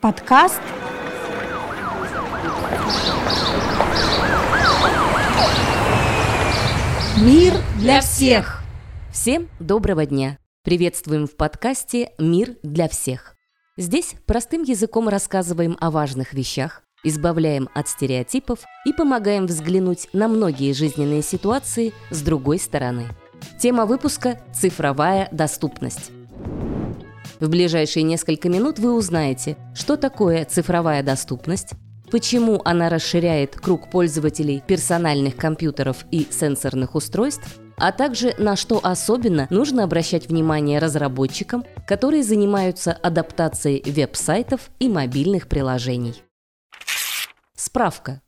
Подкаст Мир для всех. Всем доброго дня! Приветствуем в подкасте «Мир для всех». Здесь простым языком рассказываем о важных вещах, избавляем от стереотипов и помогаем взглянуть на многие жизненные ситуации с другой стороны. Тема выпуска – цифровая доступность. В ближайшие несколько минут вы узнаете, что такое цифровая доступность, почему она расширяет круг пользователей персональных компьютеров и сенсорных устройств, а также на что особенно нужно обращать внимание разработчикам, которые занимаются адаптацией веб-сайтов и мобильных приложений. Справка.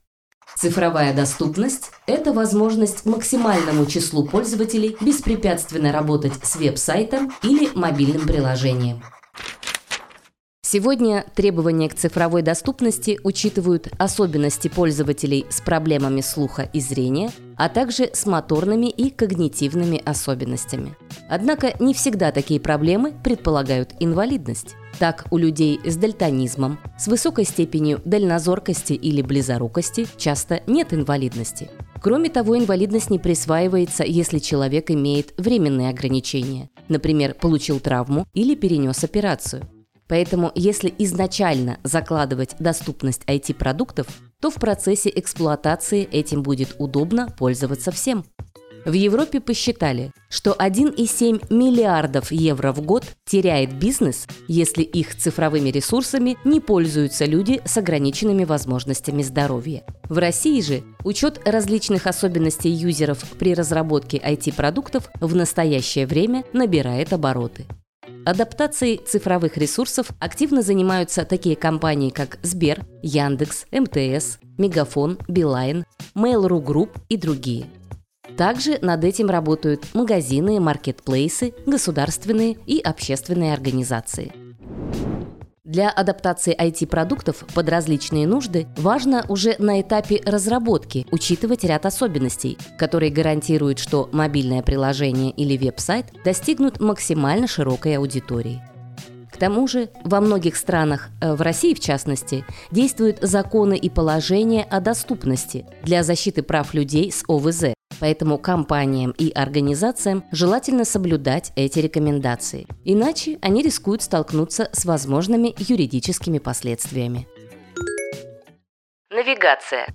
Цифровая доступность – это возможность максимальному числу пользователей беспрепятственно работать с веб-сайтом или мобильным приложением. Сегодня требования к цифровой доступности учитывают особенности пользователей с проблемами слуха и зрения, а также с моторными и когнитивными особенностями. Однако не всегда такие проблемы предполагают инвалидность. Так, у людей с дальтонизмом, с высокой степенью дальнозоркости или близорукости часто нет инвалидности. Кроме того, инвалидность не присваивается, если человек имеет временные ограничения, например, получил травму или перенес операцию. Поэтому, если изначально закладывать доступность IT-продуктов, то в процессе эксплуатации этим будет удобно пользоваться всем. В Европе посчитали, что 1,7 миллиардов евро в год теряет бизнес, если их цифровыми ресурсами не пользуются люди с ограниченными возможностями здоровья. В России же учет различных особенностей юзеров при разработке IT-продуктов в настоящее время набирает обороты. Адаптацией цифровых ресурсов активно занимаются такие компании, как Сбер, Яндекс, МТС, Мегафон, Билайн, Mail.ru Group и другие. Также над этим работают магазины, маркетплейсы, государственные и общественные организации – для адаптации IT-продуктов под различные нужды важно уже на этапе разработки учитывать ряд особенностей, которые гарантируют, что мобильное приложение или веб-сайт достигнут максимально широкой аудитории. К тому же во многих странах, э, в России в частности, действуют законы и положения о доступности для защиты прав людей с ОВЗ, Поэтому компаниям и организациям желательно соблюдать эти рекомендации. Иначе они рискуют столкнуться с возможными юридическими последствиями. Навигация.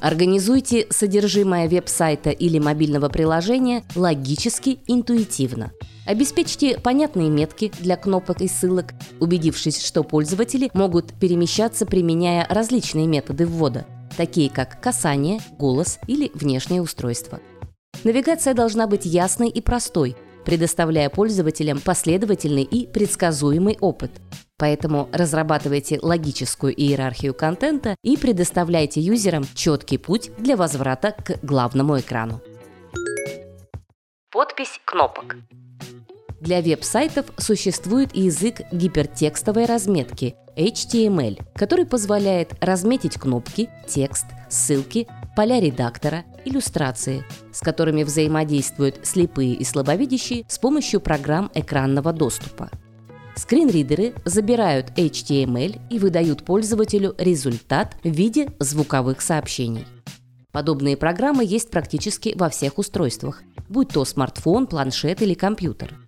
Организуйте содержимое веб-сайта или мобильного приложения логически, интуитивно. Обеспечьте понятные метки для кнопок и ссылок, убедившись, что пользователи могут перемещаться, применяя различные методы ввода – такие как касание, голос или внешнее устройство. Навигация должна быть ясной и простой, предоставляя пользователям последовательный и предсказуемый опыт. Поэтому разрабатывайте логическую иерархию контента и предоставляйте юзерам четкий путь для возврата к главному экрану. Подпись кнопок. Для веб-сайтов существует язык гипертекстовой разметки HTML, который позволяет разметить кнопки, текст, ссылки, поля редактора, иллюстрации, с которыми взаимодействуют слепые и слабовидящие с помощью программ экранного доступа. Скринридеры забирают HTML и выдают пользователю результат в виде звуковых сообщений. Подобные программы есть практически во всех устройствах, будь то смартфон, планшет или компьютер.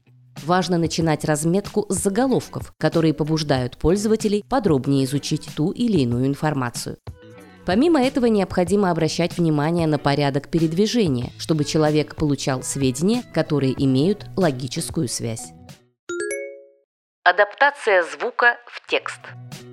Важно начинать разметку с заголовков, которые побуждают пользователей подробнее изучить ту или иную информацию. Помимо этого необходимо обращать внимание на порядок передвижения, чтобы человек получал сведения, которые имеют логическую связь. Адаптация звука в текст.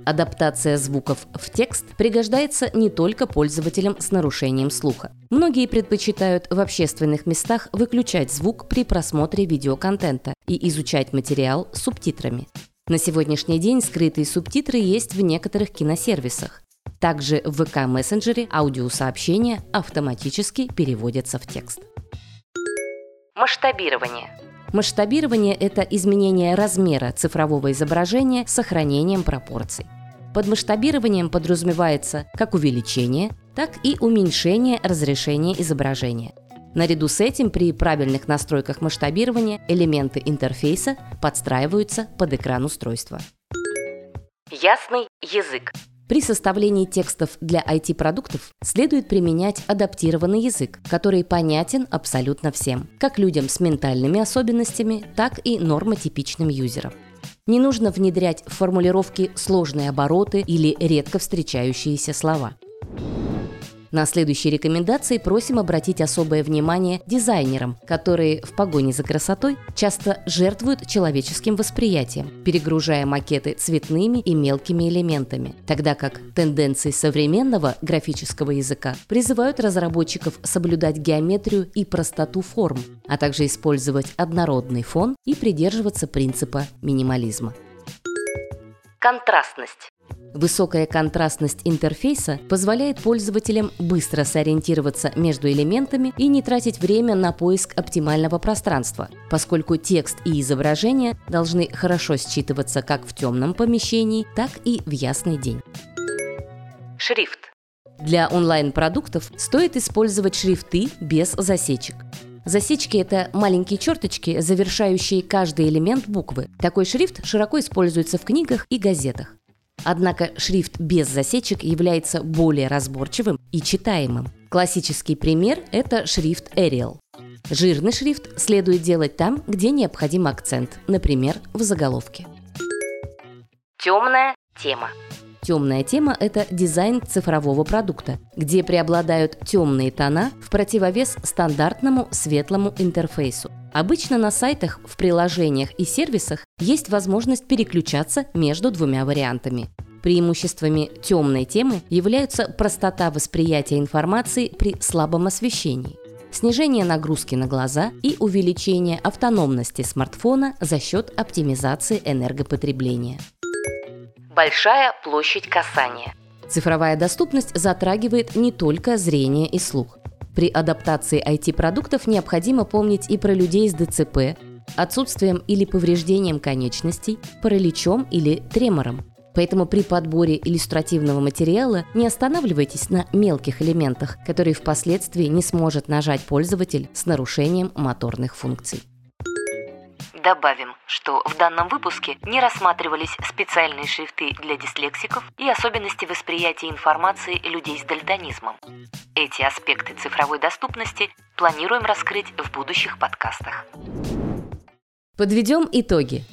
Адаптация звуков в текст пригождается не только пользователям с нарушением слуха. Многие предпочитают в общественных местах выключать звук при просмотре видеоконтента и изучать материал с субтитрами. На сегодняшний день скрытые субтитры есть в некоторых киносервисах. Также в ВК-мессенджере аудиосообщения автоматически переводятся в текст. Масштабирование. Масштабирование – это изменение размера цифрового изображения с сохранением пропорций. Под масштабированием подразумевается как увеличение, так и уменьшение разрешения изображения. Наряду с этим при правильных настройках масштабирования элементы интерфейса подстраиваются под экран устройства. Ясный язык. При составлении текстов для IT-продуктов следует применять адаптированный язык, который понятен абсолютно всем, как людям с ментальными особенностями, так и нормотипичным юзерам. Не нужно внедрять в формулировки сложные обороты или редко встречающиеся слова. На следующей рекомендации просим обратить особое внимание дизайнерам, которые в погоне за красотой часто жертвуют человеческим восприятием, перегружая макеты цветными и мелкими элементами, тогда как тенденции современного графического языка призывают разработчиков соблюдать геометрию и простоту форм, а также использовать однородный фон и придерживаться принципа минимализма. Контрастность. Высокая контрастность интерфейса позволяет пользователям быстро сориентироваться между элементами и не тратить время на поиск оптимального пространства, поскольку текст и изображение должны хорошо считываться как в темном помещении, так и в ясный день. Шрифт. Для онлайн-продуктов стоит использовать шрифты без засечек. Засечки – это маленькие черточки, завершающие каждый элемент буквы. Такой шрифт широко используется в книгах и газетах. Однако шрифт без засечек является более разборчивым и читаемым. Классический пример – это шрифт Arial. Жирный шрифт следует делать там, где необходим акцент, например, в заголовке. Темная тема. Темная тема – это дизайн цифрового продукта, где преобладают темные тона в противовес стандартному светлому интерфейсу. Обычно на сайтах, в приложениях и сервисах есть возможность переключаться между двумя вариантами. Преимуществами темной темы являются простота восприятия информации при слабом освещении, снижение нагрузки на глаза и увеличение автономности смартфона за счет оптимизации энергопотребления. Большая площадь касания. Цифровая доступность затрагивает не только зрение и слух. При адаптации IT-продуктов необходимо помнить и про людей с ДЦП, отсутствием или повреждением конечностей, параличом или тремором. Поэтому при подборе иллюстративного материала не останавливайтесь на мелких элементах, которые впоследствии не сможет нажать пользователь с нарушением моторных функций. Добавим, что в данном выпуске не рассматривались специальные шрифты для дислексиков и особенности восприятия информации людей с дальтонизмом. Эти аспекты цифровой доступности планируем раскрыть в будущих подкастах. Подведем итоги.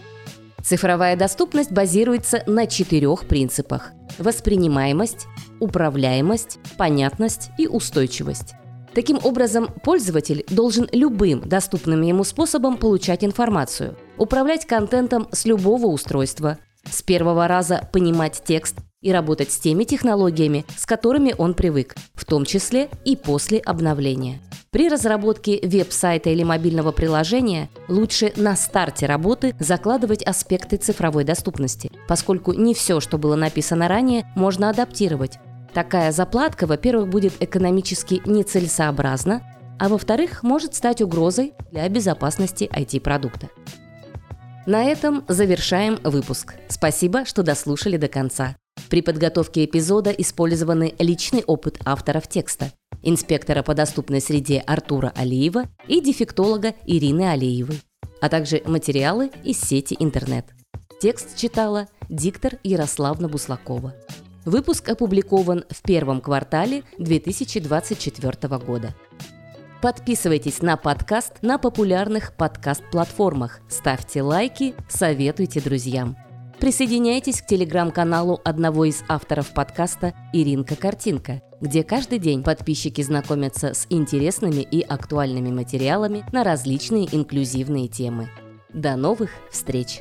Цифровая доступность базируется на четырех принципах – воспринимаемость, управляемость, понятность и устойчивость. Таким образом, пользователь должен любым доступным ему способом получать информацию, управлять контентом с любого устройства, с первого раза понимать текст и работать с теми технологиями, с которыми он привык, в том числе и после обновления. При разработке веб-сайта или мобильного приложения лучше на старте работы закладывать аспекты цифровой доступности, поскольку не все, что было написано ранее, можно адаптировать, Такая заплатка, во-первых, будет экономически нецелесообразна, а во-вторых, может стать угрозой для безопасности IT-продукта. На этом завершаем выпуск. Спасибо, что дослушали до конца. При подготовке эпизода использованы личный опыт авторов текста, инспектора по доступной среде Артура Алиева и дефектолога Ирины Алиевой, а также материалы из сети интернет. Текст читала диктор Ярославна Буслакова. Выпуск опубликован в первом квартале 2024 года. Подписывайтесь на подкаст на популярных подкаст-платформах, ставьте лайки, советуйте друзьям. Присоединяйтесь к телеграм-каналу одного из авторов подкаста «Иринка Картинка», где каждый день подписчики знакомятся с интересными и актуальными материалами на различные инклюзивные темы. До новых встреч!